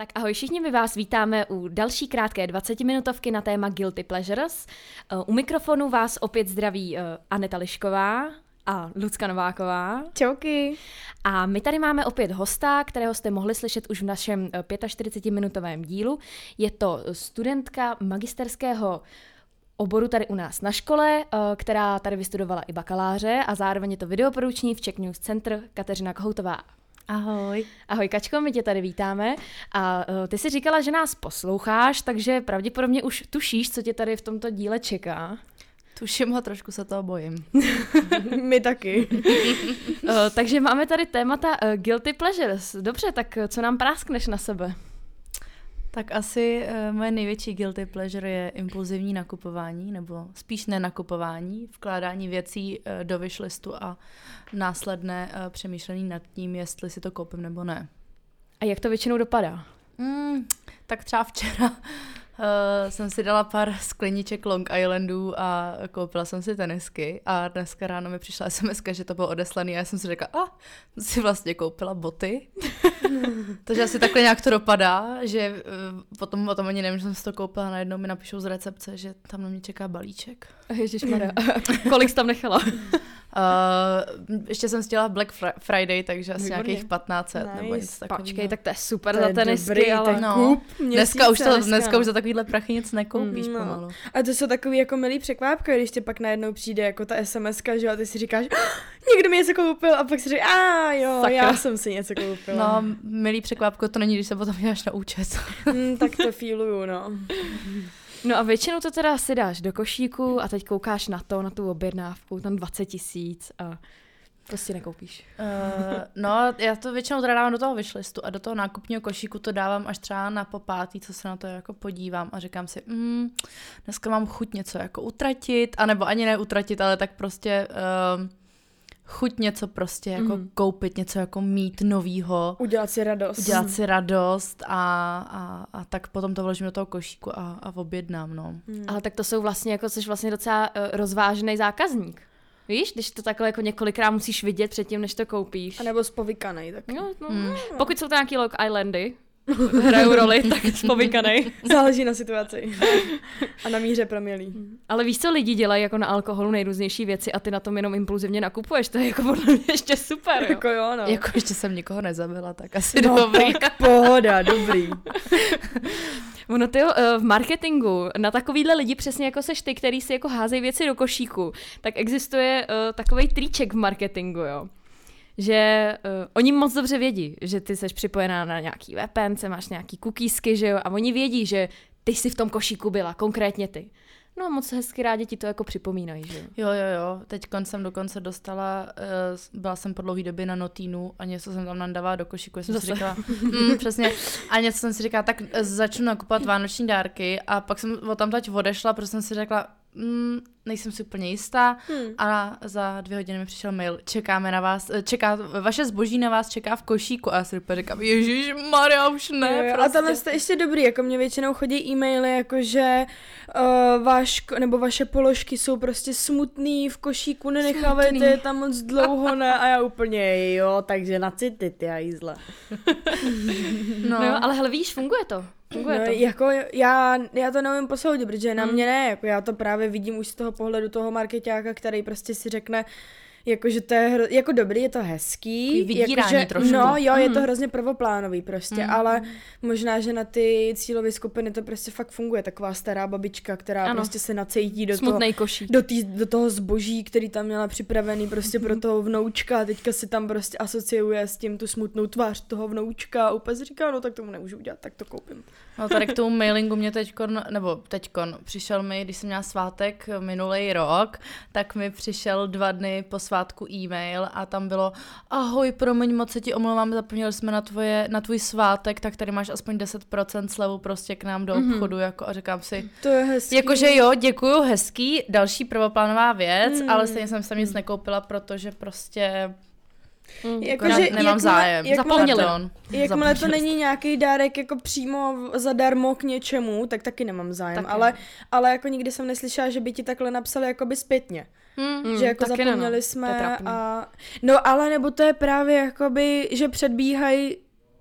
Tak ahoj všichni, my vás vítáme u další krátké 20-minutovky na téma Guilty Pleasures. Eh, u mikrofonu vás opět zdraví eh, Aneta Lišková a Lucka Nováková. Čauky. A my tady máme opět hosta, kterého jste mohli slyšet už v našem 45-minutovém eh, dílu. Je to studentka magisterského oboru tady u nás na škole, která tady vystudovala i bakaláře a zároveň je to videoporuční v Czech News Center Kateřina Kohoutová. Ahoj. Ahoj Kačko, my tě tady vítáme. A uh, ty jsi říkala, že nás posloucháš, takže pravděpodobně už tušíš, co tě tady v tomto díle čeká. Tuším ho, trošku se toho bojím. my taky. uh, takže máme tady témata uh, Guilty Pleasures. Dobře, tak co nám práskneš na sebe? Tak asi uh, moje největší guilty pleasure je impulzivní nakupování, nebo spíš nenakupování, vkládání věcí uh, do wishlistu a následné uh, přemýšlení nad tím, jestli si to koupím nebo ne. A jak to většinou dopadá? Mm, tak třeba včera uh, jsem si dala pár skleniček Long Islandů a koupila jsem si tenisky a dneska ráno mi přišla SMS, že to bylo odeslaný a já jsem si řekla, a ah, si vlastně koupila boty. Takže asi takhle nějak to dopadá, že uh, potom o tom ani nevím, že jsem si to koupila, najednou mi napíšou z recepce, že tam na mě čeká balíček. Ježišmarja, kolik jsi tam nechala? Uh, ještě jsem chtěla Black Friday, takže asi Výborně. nějakých 1500 nice. nebo něco takového. Počkej, tak to je super to za tenisky, dobrý, ale no. kup dneska už, to, dneska. dneska už za takovýhle prachy nic nekoupíš mm, no. pomalu. A to jsou takový jako milý překvápky, když ti pak najednou přijde jako ta SMS, že jo, a ty si říkáš, oh, někdo mi něco koupil a pak si říkáš, a jo, Sakra. já jsem si něco koupil. No, milý překvápko to není, když se potom děláš na účet. mm, tak to feeluju, no. No a většinou to teda si dáš do košíku a teď koukáš na to, na tu objednávku, tam 20 tisíc a prostě nekoupíš. Uh, no, já to většinou teda dávám do toho vyšlistu a do toho nákupního košíku to dávám až třeba na popátý, co se na to jako podívám a říkám si, mm, dneska mám chuť něco jako utratit, anebo ani neutratit, ale tak prostě uh, chuť něco prostě jako mm. koupit, něco jako mít novýho. Udělat si radost. Udělat si radost a, a, a tak potom to vložím do toho košíku a, a objednám, no. Mm. Ale tak to jsou vlastně, jako jsi vlastně docela uh, rozvážený zákazník. Víš, když to takhle jako několikrát musíš vidět předtím, než to koupíš. A nebo spovykanej. Tak. No, no, mm. no. Pokud jsou to nějaký Long Islandy, hrajou roli, tak spovykanej. Záleží na situaci. A na míře promělý. Ale víš, co lidi dělají jako na alkoholu nejrůznější věci a ty na tom jenom impulzivně nakupuješ, to je jako podle mě ještě super, jo. Jako jo, no. Jako ještě jsem nikoho nezabila, tak asi no, dobrý. Tak pohoda, dobrý. Ono ty eh, v marketingu na takovýhle lidi přesně jako seš ty, který si jako házejí věci do košíku, tak existuje uh, takový triček v marketingu, jo že uh, oni moc dobře vědí, že ty jsi připojená na nějaký VPN, máš nějaký cookiesky, že jo, a oni vědí, že ty jsi v tom košíku byla, konkrétně ty. No a moc hezky rádi ti to jako připomínají, že jo? Jo, jo, jo. Teď jsem dokonce dostala, uh, byla jsem po dlouhé době na notínu a něco jsem tam nandávala do košíku. Jsem Zase. si říkala, mm, přesně. A něco jsem si říkala, tak začnu nakupovat vánoční dárky a pak jsem o tam teď odešla, protože jsem si řekla, mm, nejsem si úplně jistá hmm. a za dvě hodiny mi přišel mail, čekáme na vás, eh, čeká, vaše zboží na vás čeká v košíku a já si úplně říkám, ježíš Maria, už ne, jo, jo. Prostě. A tohle jste ještě dobrý, jako mě většinou chodí e-maily, jakože uh, váš, nebo vaše položky jsou prostě smutný v košíku, nenechávajte je tam moc dlouho, ne, a já úplně, jo, takže na city, ty jízle. no. no, ale hele, víš, funguje to. Funguje no, to. Jako já, já to neumím posoudit, protože na mm. mě ne, jako já to právě vidím už z toho pohledu toho marketáka, který prostě si řekne, Jakože to je hro, jako dobrý, je to hezký. Vydírání jakože, trošku. No jo, mm. je to hrozně prvoplánový prostě, mm. ale možná, že na ty cílové skupiny to prostě fakt funguje. Taková stará babička, která ano. prostě se nacejtí do Smutnej toho, do, tý, do toho zboží, který tam měla připravený prostě pro toho vnoučka a teďka si tam prostě asociuje s tím tu smutnou tvář toho vnoučka a úplně si říká, no tak tomu nemůžu udělat, tak to koupím. No tady k tomu mailingu mě teďkon, nebo teďkon, přišel mi, když jsem měla svátek minulý rok, tak mi přišel dva dny po svátku e-mail a tam bylo ahoj, promiň, moc se ti omlouvám, zapomněli jsme na, tvoje, na tvůj svátek, tak tady máš aspoň 10% slevu prostě k nám do mhm. obchodu, mm-hmm. jako a říkám si. To je hezký. Jakože jo, děkuju, hezký, další prvoplánová věc, mm. ale stejně jsem tam nic nekoupila, protože prostě Mm, jako, že nemám jakmile, zájem. Zapomněli. Jakmile to není nějaký dárek jako přímo zadarmo k něčemu, tak taky nemám zájem. Taky. Ale, ale jako nikdy jsem neslyšela, že by ti takhle napsali jakoby zpětně. Hmm, že jako zapomněli ne, no. jsme a... No ale nebo to je právě jakoby, že předbíhají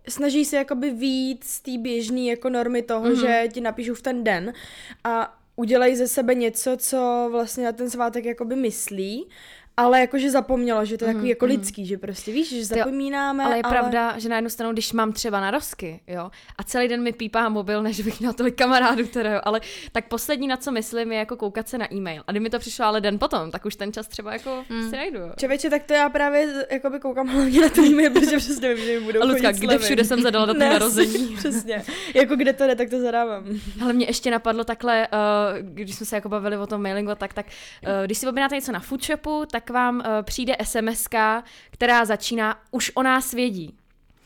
snaží se jakoby výjít z té běžné jako normy toho, mm-hmm. že ti napíšu v ten den a udělají ze sebe něco, co vlastně na ten svátek jakoby myslí ale jakože zapomněla, že to je takový mm, jako mm. lidský, že prostě víš, že zapomínáme. Ale je ale... pravda, že na jednu stranu, když mám třeba na rozky, jo, a celý den mi pípá mobil, než bych měla tolik kamarádů, které, jo, ale tak poslední, na co myslím, je jako koukat se na e-mail. A kdyby mi to přišlo ale den potom, tak už ten čas třeba jako mm. si najdu. Jo. Čeveče, tak to já právě jakoby koukám hlavně na to e-mail, protože přesně vím, že mi budou A kde všude jsem zadala do ne, narození. přesně. Jako kde to jde, tak to zadávám. Ale mě ještě napadlo takhle, uh, když jsme se jako bavili o tom mailingu, tak, tak uh, když si objednáte něco na foodshopu, tak vám uh, přijde přijde sms která začíná už o nás vědí.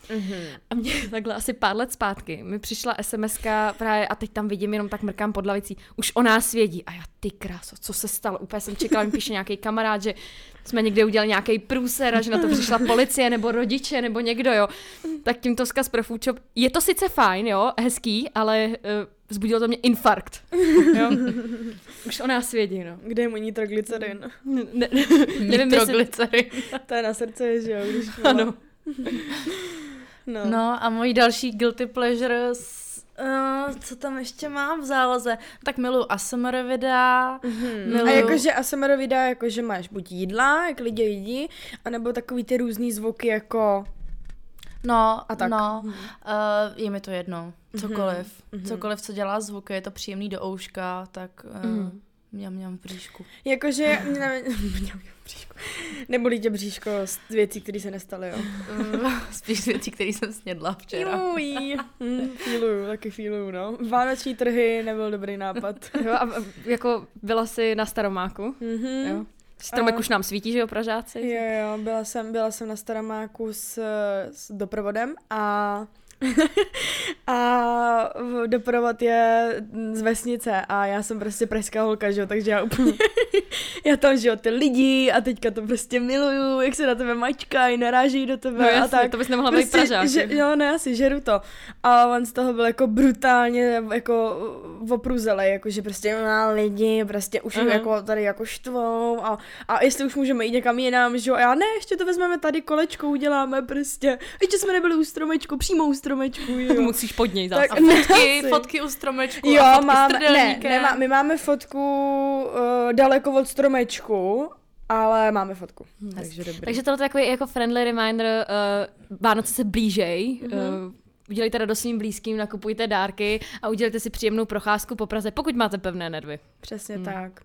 Mm-hmm. A mě takhle asi pár let zpátky mi přišla sms právě a teď tam vidím, jenom tak mrkám pod lavicí, už o nás vědí. A já, ty kráso, co se stalo? Úplně jsem čekala, mi píše nějaký kamarád, že jsme někde udělali nějaký průser a že na to přišla policie nebo rodiče nebo někdo, jo. Tak tímto zkaz pro Foodshop. Je to sice fajn, jo, hezký, ale uh, vzbudilo to mě infarkt. Jo? Už o nás vědí, no. Kde je můj nitroglycerin? Ne, ne, nevím, nitroglycerin. to je na srdce, že jo? Když ano. No. no a můj další guilty pleasure Uh, co tam ještě mám v záloze? Tak miluji ASMR videa. Mm-hmm. Miluju... A jakože ASMR videa, jakože máš buď jídla, jak lidi jedí, anebo takový ty různý zvuky jako No, a tak. no, uh, je mi to jedno. Cokoliv. Mm-hmm. Cokoliv, co dělá zvuk, je to příjemný do ouška, tak uh, mm. mňam, mňam bříšku. Jakože, mňam, mňam bříšku. Nebolí tě bříško z věcí, které se nestaly, jo? Spíš z věcí, které jsem snědla včera. Hm, fíluju, taky fíluju, no. Vánoční trhy nebyl dobrý nápad. jo, a jako byla jsi na Staromáku, mm-hmm. jo? Stromek a... už nám svítí, že jo, Pražáci? Jo, jo, byla jsem, byla jsem na Staromáku s, s doprovodem a a doprovod je z vesnice a já jsem prostě pražská holka, že jo, takže já úplně, já tam, že jo, ty lidi a teďka to prostě miluju, jak se na tebe mačkají, naráží do tebe no, jasně, a tak. to bys nemohla prostě, být Pražák. Že, jo, ne, asi žeru to. A on z toho byl jako brutálně jako opruzelej, jako že prostě má lidi, prostě už uh-huh. jako tady jako štvou a, a jestli už můžeme jít někam jinam, že jo, a já ne, ještě to vezmeme tady kolečko, uděláme prostě, ještě jsme nebyli u stromečku, přímo u stromečku, jo. Musíš pod něj zase. Tak, a fotky, fotky u stromečku jo, a fotky máme, ne, nemá, my máme fotku uh, daleko od stromečku, ale máme fotku. Hmm. Takže dobrý. Takže tohle je takový jako friendly reminder, uh, Vánoce se blížej, mm-hmm. uh, udělejte radost svým blízkým, nakupujte dárky a udělejte si příjemnou procházku po Praze, pokud máte pevné nervy. Přesně hmm. tak.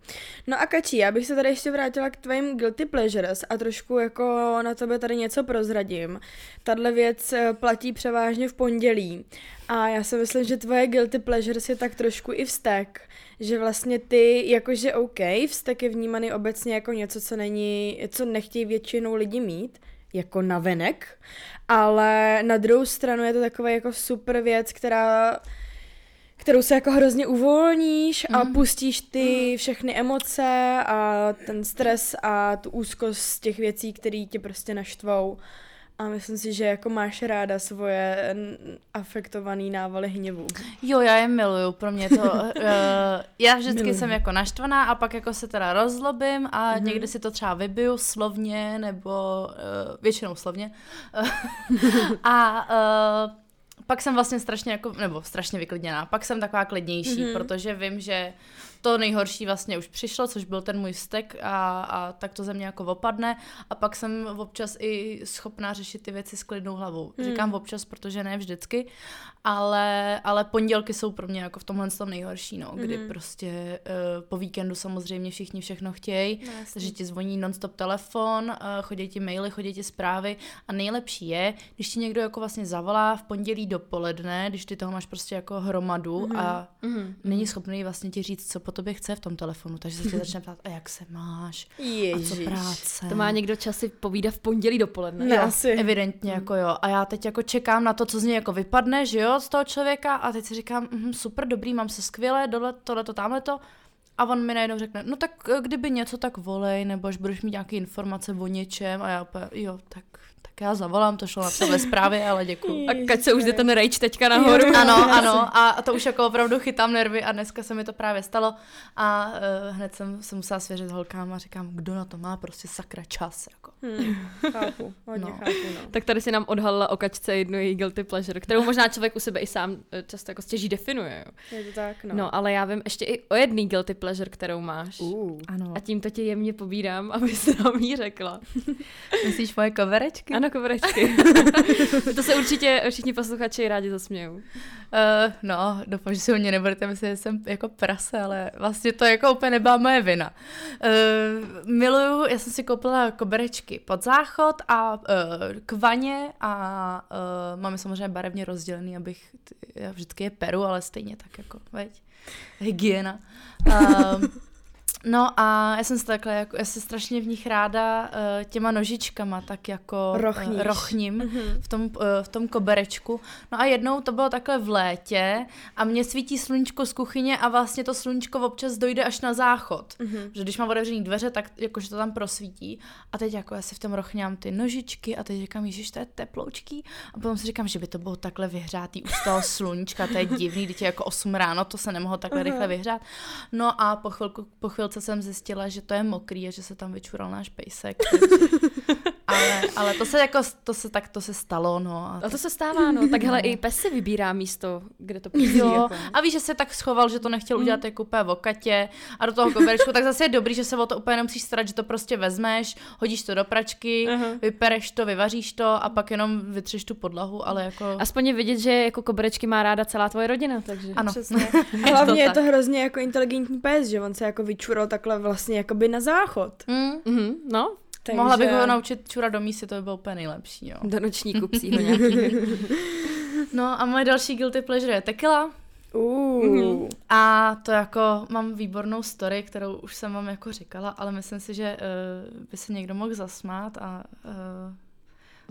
No a Kačí, já bych se tady ještě vrátila k tvým guilty pleasures a trošku jako na tebe tady něco prozradím. Tahle věc eh, platí převážně v pondělí a já si myslím, že tvoje guilty pleasures je tak trošku i vztek, že vlastně ty, jakože OK, vztek je vnímaný obecně jako něco, co není, co nechtějí většinou lidi mít, jako navenek, ale na druhou stranu je to taková jako super věc, která kterou se jako hrozně uvolníš a mm. pustíš ty mhm. všechny emoce a ten stres a tu úzkost z těch věcí, které tě prostě naštvou. A myslím si, že jako máš ráda svoje afektovaný návaly hněvu. Jo, já je miluju, pro mě to, uh, já vždycky miluju. jsem jako naštvaná a pak jako se teda rozlobím a mm-hmm. někdy si to třeba vybiju slovně nebo uh, většinou slovně. a uh, pak jsem vlastně strašně jako, nebo strašně vyklidněná, pak jsem taková klidnější, mm-hmm. protože vím, že to nejhorší vlastně už přišlo, což byl ten můj stek a, a tak to ze mě jako opadne a pak jsem občas i schopná řešit ty věci s klidnou hlavou. Hmm. Říkám občas, protože ne vždycky, ale, ale pondělky jsou pro mě jako v tomhle tom nejhorší, no, kdy hmm. prostě uh, po víkendu samozřejmě všichni všechno chtějí, no, takže ti zvoní nonstop telefon, uh, chodí ti maily, chodí ti zprávy a nejlepší je, když ti někdo jako vlastně zavolá v pondělí dopoledne, když ty toho máš prostě jako hromadu hmm. a hmm. není schopný vlastně ti říct, co po tobě chce v tom telefonu, takže se tě začne ptát, a jak se máš, Ježiš. a co práce. To má někdo časy povídat v pondělí dopoledne. Ne, asi. Evidentně, jako jo. A já teď jako čekám na to, co z něj jako vypadne, že jo, z toho člověka a teď si říkám, mm, super, dobrý, mám se skvěle, dole, tohle, to, tamhle to. A on mi najednou řekne, no tak eh, kdyby něco, tak volej, nebo až budeš mít nějaké informace o něčem a já opět, jo, tak, tak já zavolám, to šlo napsat ve zprávě, ale děkuji. A keď se už jde ten rage teďka nahoru. Jo. Ano, ano, a to už jako opravdu chytám nervy a dneska se mi to právě stalo a uh, hned jsem se musela svěřit holkám a říkám, kdo na to má prostě sakra čas. Jako. Hmm, chápu, hodně No. chápu, no. Tak tady si nám odhalila o kačce jednu její guilty pleasure, kterou možná člověk u sebe i sám eh, často jako stěží definuje. Jo. Je to tak, no. No. ale já vím ještě i o jedný guilty pleasure, kterou máš. Uh. Ano. A tímto tě jemně pobídám, aby se nám jí řekla. Myslíš moje koverečky? Ano, kovrečky. to se určitě všichni posluchači rádi zasmějou. Uh, no, doufám, že si o mě nebudete myslet, že jsem jako prase, ale vlastně to jako úplně nebyla moje vina. Uh, miluju, já jsem si koupila koberečky pod záchod a uh, k vaně a uh, máme samozřejmě barevně rozdělený, abych, já vždycky je peru, ale stejně tak jako, veď, hygiena. Uh, No a já jsem se takhle, jako, já se strašně v nich ráda uh, těma nožičkama tak jako Rochníš. uh, rochním Mhm. v tom, uh, v tom koberečku. No a jednou to bylo takhle v létě a mě svítí sluníčko z kuchyně a vlastně to sluníčko občas dojde až na záchod. Mhm. Že když mám otevřený dveře, tak jakože to tam prosvítí. A teď jako já si v tom rochňám ty nožičky a teď říkám, ježiš, to je teploučký. A potom si říkám, že by to bylo takhle vyhřátý už z toho sluníčka, to je divný, teď je jako 8 ráno, to se nemohlo takhle Aha. rychle vyhřát. No a po, chvilku, po chvilce jsem zjistila, že to je mokrý a že se tam vyčural náš pejsek. ale, ale to se jako, to se tak to se stalo, no. A A to se stává, no. Tak hele, i pes si vybírá místo, kde to pustí. Jo, Jako. a víš, že se tak schoval, že to nechtěl udělat jako úplně v okatě a do toho koberečku, tak zase je dobrý, že se o to úplně nemusíš starat, že to prostě vezmeš, hodíš to do pračky, Aha. vypereš to, vyvaříš to a pak jenom vytřeš tu podlahu, ale jako... Aspoň je vidět, že jako koberečky má ráda celá tvoje rodina, takže... Ano. Přesně. A hlavně je to hrozně jako inteligentní pes, že on se jako vyčural takhle vlastně jakoby na záchod. Mm, Mhm, no, Takže... Mohla bych ho naučit čura do místy, to by bylo úplně nejlepší, jo. do nočníku psího nějaký. No a moje další guilty pleasure je tequila. Uh. A to jako mám výbornou story, kterou už jsem vám jako říkala, ale myslím si, že uh, by se někdo mohl zasmát a uh,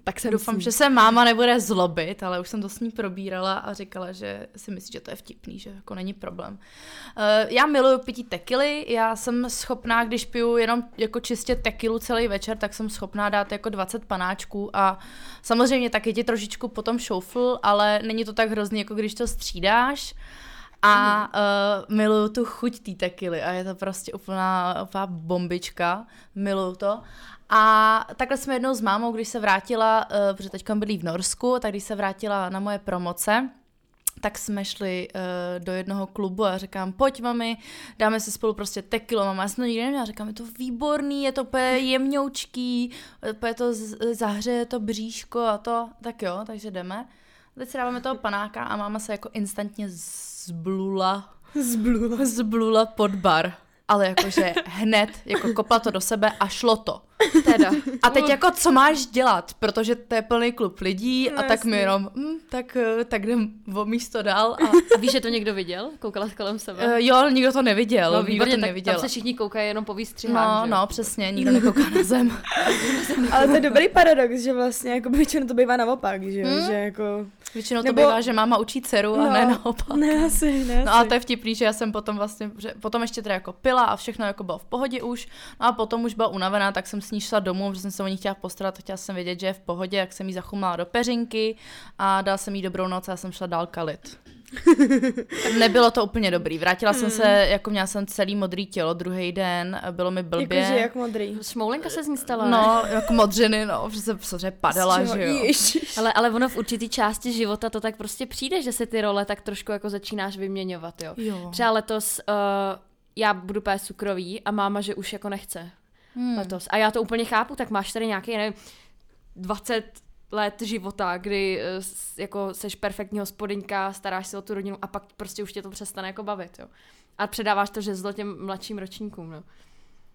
tak jsem Doufám, že se máma nebude zlobit, ale už jsem to s ní probírala a říkala, že si myslí, že to je vtipný, že jako není problém. Uh, já miluju pití tekily, já jsem schopná, když piju jenom jako čistě tekilu celý večer, tak jsem schopná dát jako 20 panáčků a samozřejmě taky ti trošičku potom šoufl, ale není to tak hrozný, jako když to střídáš. A uh, miluju tu chuť té tekily a je to prostě úplná, úplná bombička, miluju to. A takhle jsme jednou s mámou, když se vrátila, uh, protože teďka byli v Norsku, tak když se vrátila na moje promoce, tak jsme šli uh, do jednoho klubu a říkám, pojď mami, dáme si spolu prostě tequilo, mama, já jsem to nikdy neměla, říkám, je to výborný, je to úplně jemňoučký, úplně to z- zahřeje to bříško a to, tak jo, takže jdeme. Teď si dáváme toho panáka a máma se jako instantně zblula, Zblula. zblula pod bar. Ale jakože hned, jako kopla to do sebe a šlo to. Teda. A teď jako, co máš dělat? Protože to je plný klub lidí No a tak mi jenom, hm, tak, eh, tak jdem o místo dál. A, A víš, že to někdo viděl? Koukala kolem sebe? uh, jo, nikdo to neviděl, no, nikdo výborně, to tak neviděl. tam se všichni koukají jenom po výstřihách, No, že? no, přesně, nikdo nekouká na zem. Ale to je dobrý paradox, že vlastně jako většinou to bývá naopak, že jo, Hmm? že jako... Většinou to Nebo- bývá, že máma učí dceru a No, ne naopak. Ne, asi, ne, No a to je vtipný, že já jsem potom vlastně, že potom ještě teda jako pila a všechno jako bylo v pohodě už, no a potom už byla unavená, tak jsem s ní šla domů, protože jsem se o ní chtěla postarat, chtěla jsem vědět, že je v pohodě, jak jsem jí zachumala do peřinky a dala jsem jí dobrou noc a já jsem šla dál kalit. Nebylo to úplně dobrý. Vrátila jsem se, jako měla jsem celý modrý tělo druhý den, bylo mi blbě. Jakože jak modrý. Šmoulenka se z ní stala? No, jako modřiny, no, protože jsem samozřejmě padala, že jo. Ježiš. Ale, ale ono v určitý části života to tak prostě přijde, že se ty role tak trošku jako začínáš vyměňovat, jo. Jo. Třeba letos uh, já budu pést cukrový a máma, že už jako nechce Hmm. letos. A já to úplně chápu, tak máš tady nějaký, nevím, 20 let života, kdy eh, jako seš perfektní hospodyňka, staráš se o tu rodinu a pak prostě už tě to přestane jako bavit, jo. A předáváš to žezlo těm mladším ročníkům, no.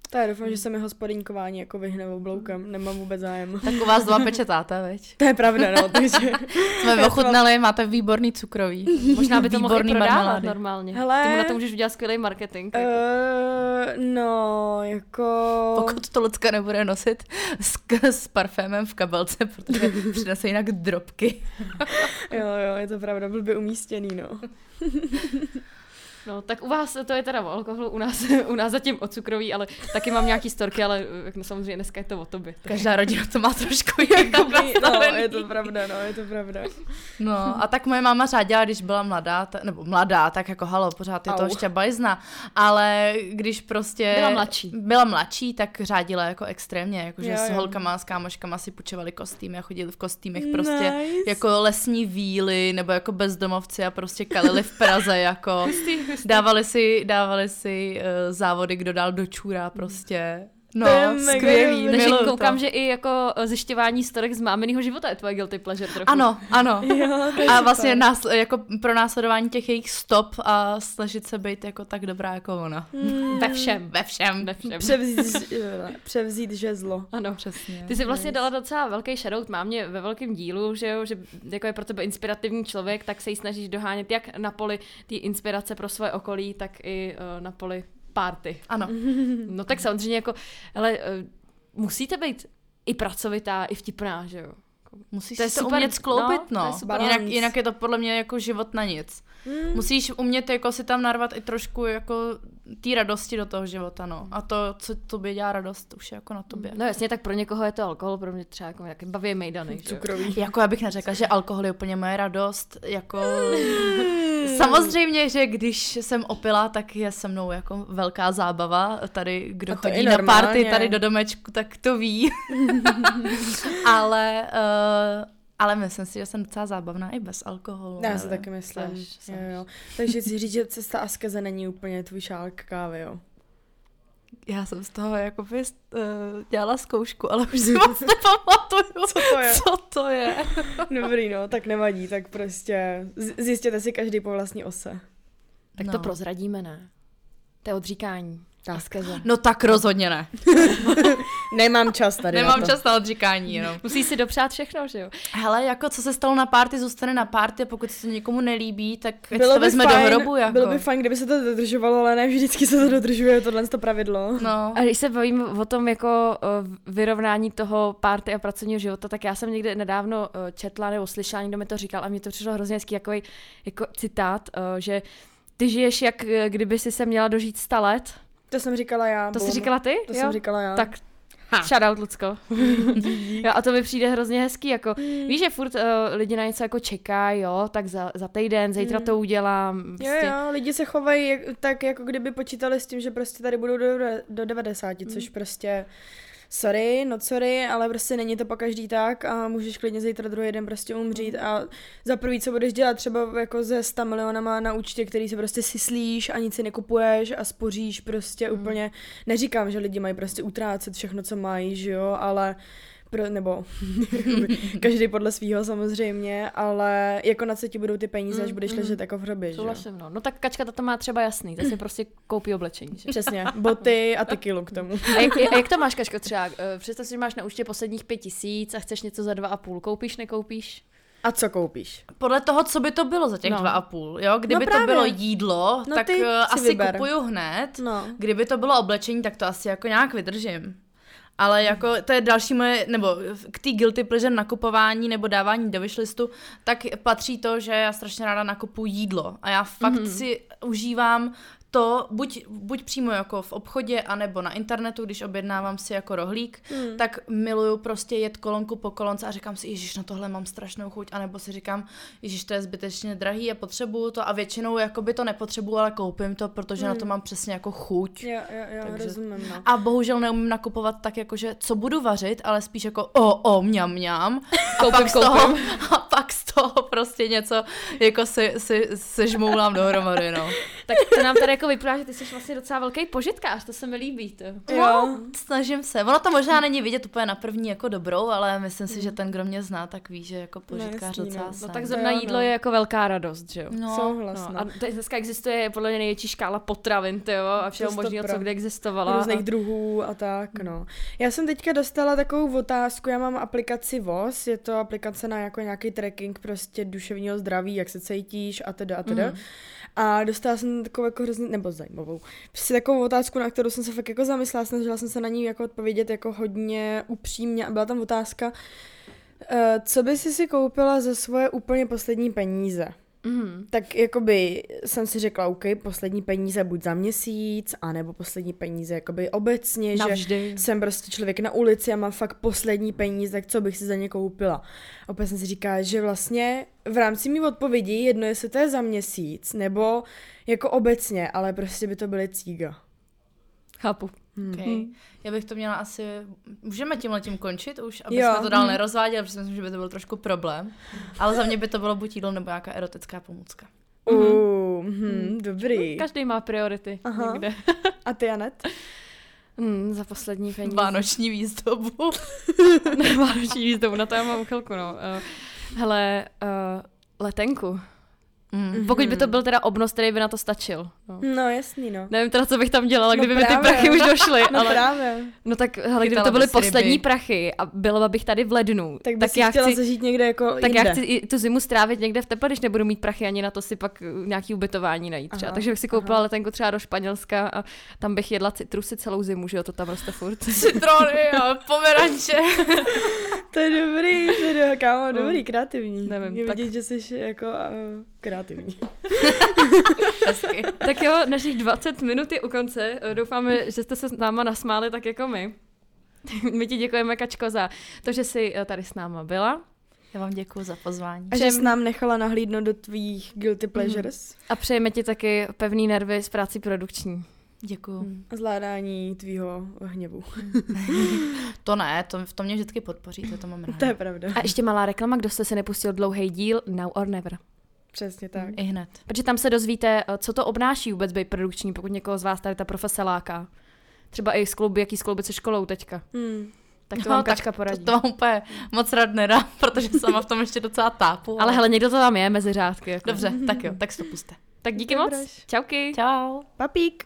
Tak doufám, že se mi hospodinkování jako vyhne obloukem, nemám vůbec zájem. Tak u vás doma peče táta, veď? To je pravda, no, takže... Jsme ochutnali, máte výborný cukrový. Možná by to mohl prodávat marmelády. normálně. Hele. Ty mu na to můžeš udělat skvělý marketing. jako. Uh, no, jako... Pokud to Lucka nebude nosit s, s parfémem v kabelce, protože přinese jinak drobky. Jo, jo, je to pravda, byl by umístěný, no. No, tak u vás to je teda o alkoholu, u nás, u nás zatím o cukroví, ale taky mám nějaký storky, ale no, samozřejmě dneska je to o tobě. Každá rodina to má trošku jako No, je to pravda, no, je to pravda. No, a tak moje máma řádila, když byla mladá, ta, nebo mladá, tak jako halo, pořád je to ještě bajzna, ale když prostě... Byla mladší. Byla mladší, tak řádila jako extrémně, jakože s holkama, s kámoškama si půjčovali kostýmy a chodili v kostýmech prostě nice. jako lesní víly, nebo jako bezdomovci a prostě kalili v Praze, jako dávali si, dávali si uh, závody, kdo dál do čůra prostě. No, skvělý. Takže koukám, to. že i jako zjišťování storek z mámeného života je tvoje guilty pleasure trochu. Ano, ano. jo, a vlastně nás, jako pro následování těch jejich stop a snažit se být jako tak dobrá jako ona. Hmm. Ve všem. Ve všem. Ve všem. Převzít, převzít žezlo. Ano, přesně. Ty jsi vlastně dala docela velký shoutout mámě ve velkém dílu, že jo, že jako je pro tebe inspirativní člověk, tak se jí snažíš dohánět jak na poli té inspirace pro svoje okolí, tak i uh, na poli party. Ano. No tak samozřejmě jako, ale uh, musíte být i pracovitá, i vtipná, že jo? Musíš to, je to super, umět skloubit, no. no. Jinak, jinak je to podle mě jako život na nic. Mm. Musíš umět jako si tam narvat i trošku jako té radosti do toho života, no. A to, co tobě dělá radost, už je jako na tobě. No jasně, tak pro někoho je to alkohol, pro mě třeba jako nějaký baví mejdany. Cukrový. Jako já bych neřekla, že alkohol je úplně moje radost, jako... Samozřejmě, že když jsem opila, tak je se mnou jako velká zábava. Tady, kdo chodí na party tady do domečku, tak to ví. Ale uh, ale myslím si, že jsem docela zábavná i bez alkoholu. Já si taky myslím. Jo, jo. Takže si říct, že cesta askeze není úplně tvůj šálek kávy, jo? Já jsem z toho jako uh, dělala zkoušku, ale už si moc nepamatuju. Co to je? Co to je? Dobrý, no, tak nevadí, tak prostě zjistěte si každý po vlastní ose. Tak no. to prozradíme, ne? To je odříkání. Askeze. No tak rozhodně ne. Nemám čas tady Nemám na to. čas na odříkání, no. Musí si dopřát všechno, že jo? Hele, jako co se stalo na párty, zůstane na párty, pokud se někomu nelíbí, tak bylo to vezme fajn, do hrobu, jako. Bylo by fajn, kdyby se to dodržovalo, ale ne vždycky se to dodržuje, tohle to pravidlo. No. A když se bavím o tom jako vyrovnání toho párty a pracovního života, tak já jsem někde nedávno četla nebo slyšela, někdo mi to říkal a mě to přišlo hrozně hezký jako, jako citát, že ty žiješ jak kdyby si se měla dožít 100 let, to jsem říkala já. To jsi říkala ty? To jo? jsem říkala já. Tak Ha. Shoutout, Lucko. jo, a to mi přijde hrozně hezký, jako mm. víš, že furt uh, lidi na něco jako čekají, jo, tak za, za týden, zítra mm. to udělám. Prostě. Jo, jo, lidi se chovají jak, tak, jako kdyby počítali s tím, že prostě tady budou do, do 90, mm. což prostě sorry, no sorry, ale prostě není to po každý tak a můžeš klidně zítra druhý den prostě umřít a za prvý, co budeš dělat třeba jako ze 100 milionama na účtě, který si prostě syslíš a nic si nekupuješ a spoříš prostě mm. úplně, neříkám, že lidi mají prostě utrácet všechno, co mají, že jo, ale pro, nebo každý podle svého samozřejmě, ale jako na co ti budou ty peníze, až mm, budeš mm, ležet jako v hrobě, že jo? No. no tak kačka to má třeba jasný, to si prostě koupí oblečení, že? Přesně, boty a tekilu k tomu. a jak, jak to máš, kačko, třeba? Eh, představ si, že máš na účtě posledních pět tisíc a chceš něco za dva a půl, koupíš, nekoupíš? A co koupíš? Podle toho, co by to bylo za těch no. dva a půl, jo? Kdyby no to bylo jídlo, no tak eh, asi vyber. kupuju hned. No. Kdyby to bylo oblečení, tak to asi jako nějak vydržím. Ale jako to je další moje, nebo k té guilty pleasure nakupování nebo dávání do wishlistu, tak patří to, že já strašně ráda nakupuji jídlo. A já fakt mm-hmm. si užívám to buď, buď přímo jako v obchodě, anebo na internetu, když objednávám si jako rohlík, mm. tak miluju prostě jet kolonku po kolonce a říkám si, ježiš, na tohle mám strašnou chuť, anebo si říkám, ježiš, to je zbytečně drahý a potřebuju to a většinou jako by to nepotřebuju, ale koupím to, protože mm. na to hmm. mám přesně jako chuť. Jo, jo, jo, Takže... rozumím, no. A bohužel neumím nakupovat tak jako, že co budu vařit, ale spíš jako o, o, mňam, mňam. A koupím, pak z toho, a pak z toho prostě něco jako si, si, si žmoulám dohromady, no. tak to nám tady jako vypadá, že ty jsi vlastně docela velký požitkář, to se mi líbí. To. Jo, no, snažím se. Ono to možná není vidět úplně na první jako dobrou, ale myslím si, že mm. ten, kdo mě zná, tak ví, že jako požitkář no, docela no. no tak zrovna jídlo no. je jako velká radost, že jo? No, Souhlas, no. A dneska existuje podle mě největší škála potravin, jo, a všeho možného, co kde existovala. Různých a... druhů a tak, mm. no. Já jsem teďka dostala takovou otázku, já mám aplikaci VOS, je to aplikace na jako nějaký tracking prostě duševního zdraví, jak se cítíš a teda a teda. Mm. A dostala jsem takovou jako hrozně, nebo zajímavou, prostě takovou otázku, na kterou jsem se fakt jako zamyslela, snažila jsem se na ní jako odpovědět jako hodně upřímně a byla tam otázka, uh, co by si si koupila za svoje úplně poslední peníze? Mhm. tak jakoby jsem si řekla, OK, poslední peníze buď za měsíc, anebo poslední peníze jakoby obecně, že Navždy. jsem prostě člověk na ulici a mám fakt poslední peníze, tak co bych si za ně koupila. Opět jsem si říká, že vlastně v rámci mý odpovědi jedno, jestli to je za měsíc, nebo jako obecně, ale prostě by to byly cíga. Chápu. Okay. Já bych to měla asi... Můžeme tím letím končit už, aby Jo. jsme to dál nerozváděli, protože si myslím, že by to byl trošku problém. Ale za mě by to bylo buď jídlo nebo nějaká erotická pomůcka. Uh, hm, dobrý. Každý má priority Aha. někde. A ty, Anet? Hmm, za poslední peníze. Vánoční výzdobu. Ne, Vánoční výzdobu, na to já mám chvilku, no. Uh, hele, uh, letenku. Mm. Pokud by to byl teda obnos, který by na to stačil. No. No jasný, no. Nevím teda, co bych tam dělala, No kdyby mi ty právě. prachy už došly, No ale... právě. No tak, hele, kdyby to byly poslední ryby. prachy a byla bych tady v lednu, Tak tak já chtěla chci... zažít někde jako Tak jinde. já chci i tu zimu strávit někde v teple, když nebudu mít prachy ani na to si pak uh, nějaký ubytování najít třeba. Aha, Takže bych si koupila aha. letenku třeba do Španělska a tam bych jedla citrusy celou zimu, že jo, to tam roste furt. Citrony a pomeranče. To je dobrý, to je kámo, dobrý, kreativní. Nevím, Je tak- vidět, že jsi jako uh, kreativní. Tak jo, našich 20 minut je u konce. Eh, Doufáme, že jste se s náma nasmáli tak jako my. My ti děkujeme, Kačko, za to, že jsi eh, tady s náma byla. Já vám děkuji za pozvání. A že jsi nám nechala nahlídnout do tvých guilty pleasures A přejeme ti taky pevný nervy z práci produkční. Děkuji. a zvládání tvýho hněvu. To ne, to, v tom mě vždycky podpoříte, to mám ráda. To je pravda. A ještě malá reklama, kdo jste si nepustil dlouhý díl Now or Never. Přesně tak. I hned. Protože tam se dozvíte, eh, co to obnáší vůbec být produkční, pokud někoho z vás tady ta profese láká. Třeba i sklouby, jaký skloubit se školou teďka. Hmm. Tak to No, vám tak Kačka poradí. To, to vám úplně moc rád nedá, protože sama v tom ještě docela tápu. Ale hele, někdo to tam je mezi řádky. Jako. Dobře, tak jo, tak si to puste. Tak díky Dobroš. moc. Čauky. Čau. Papík.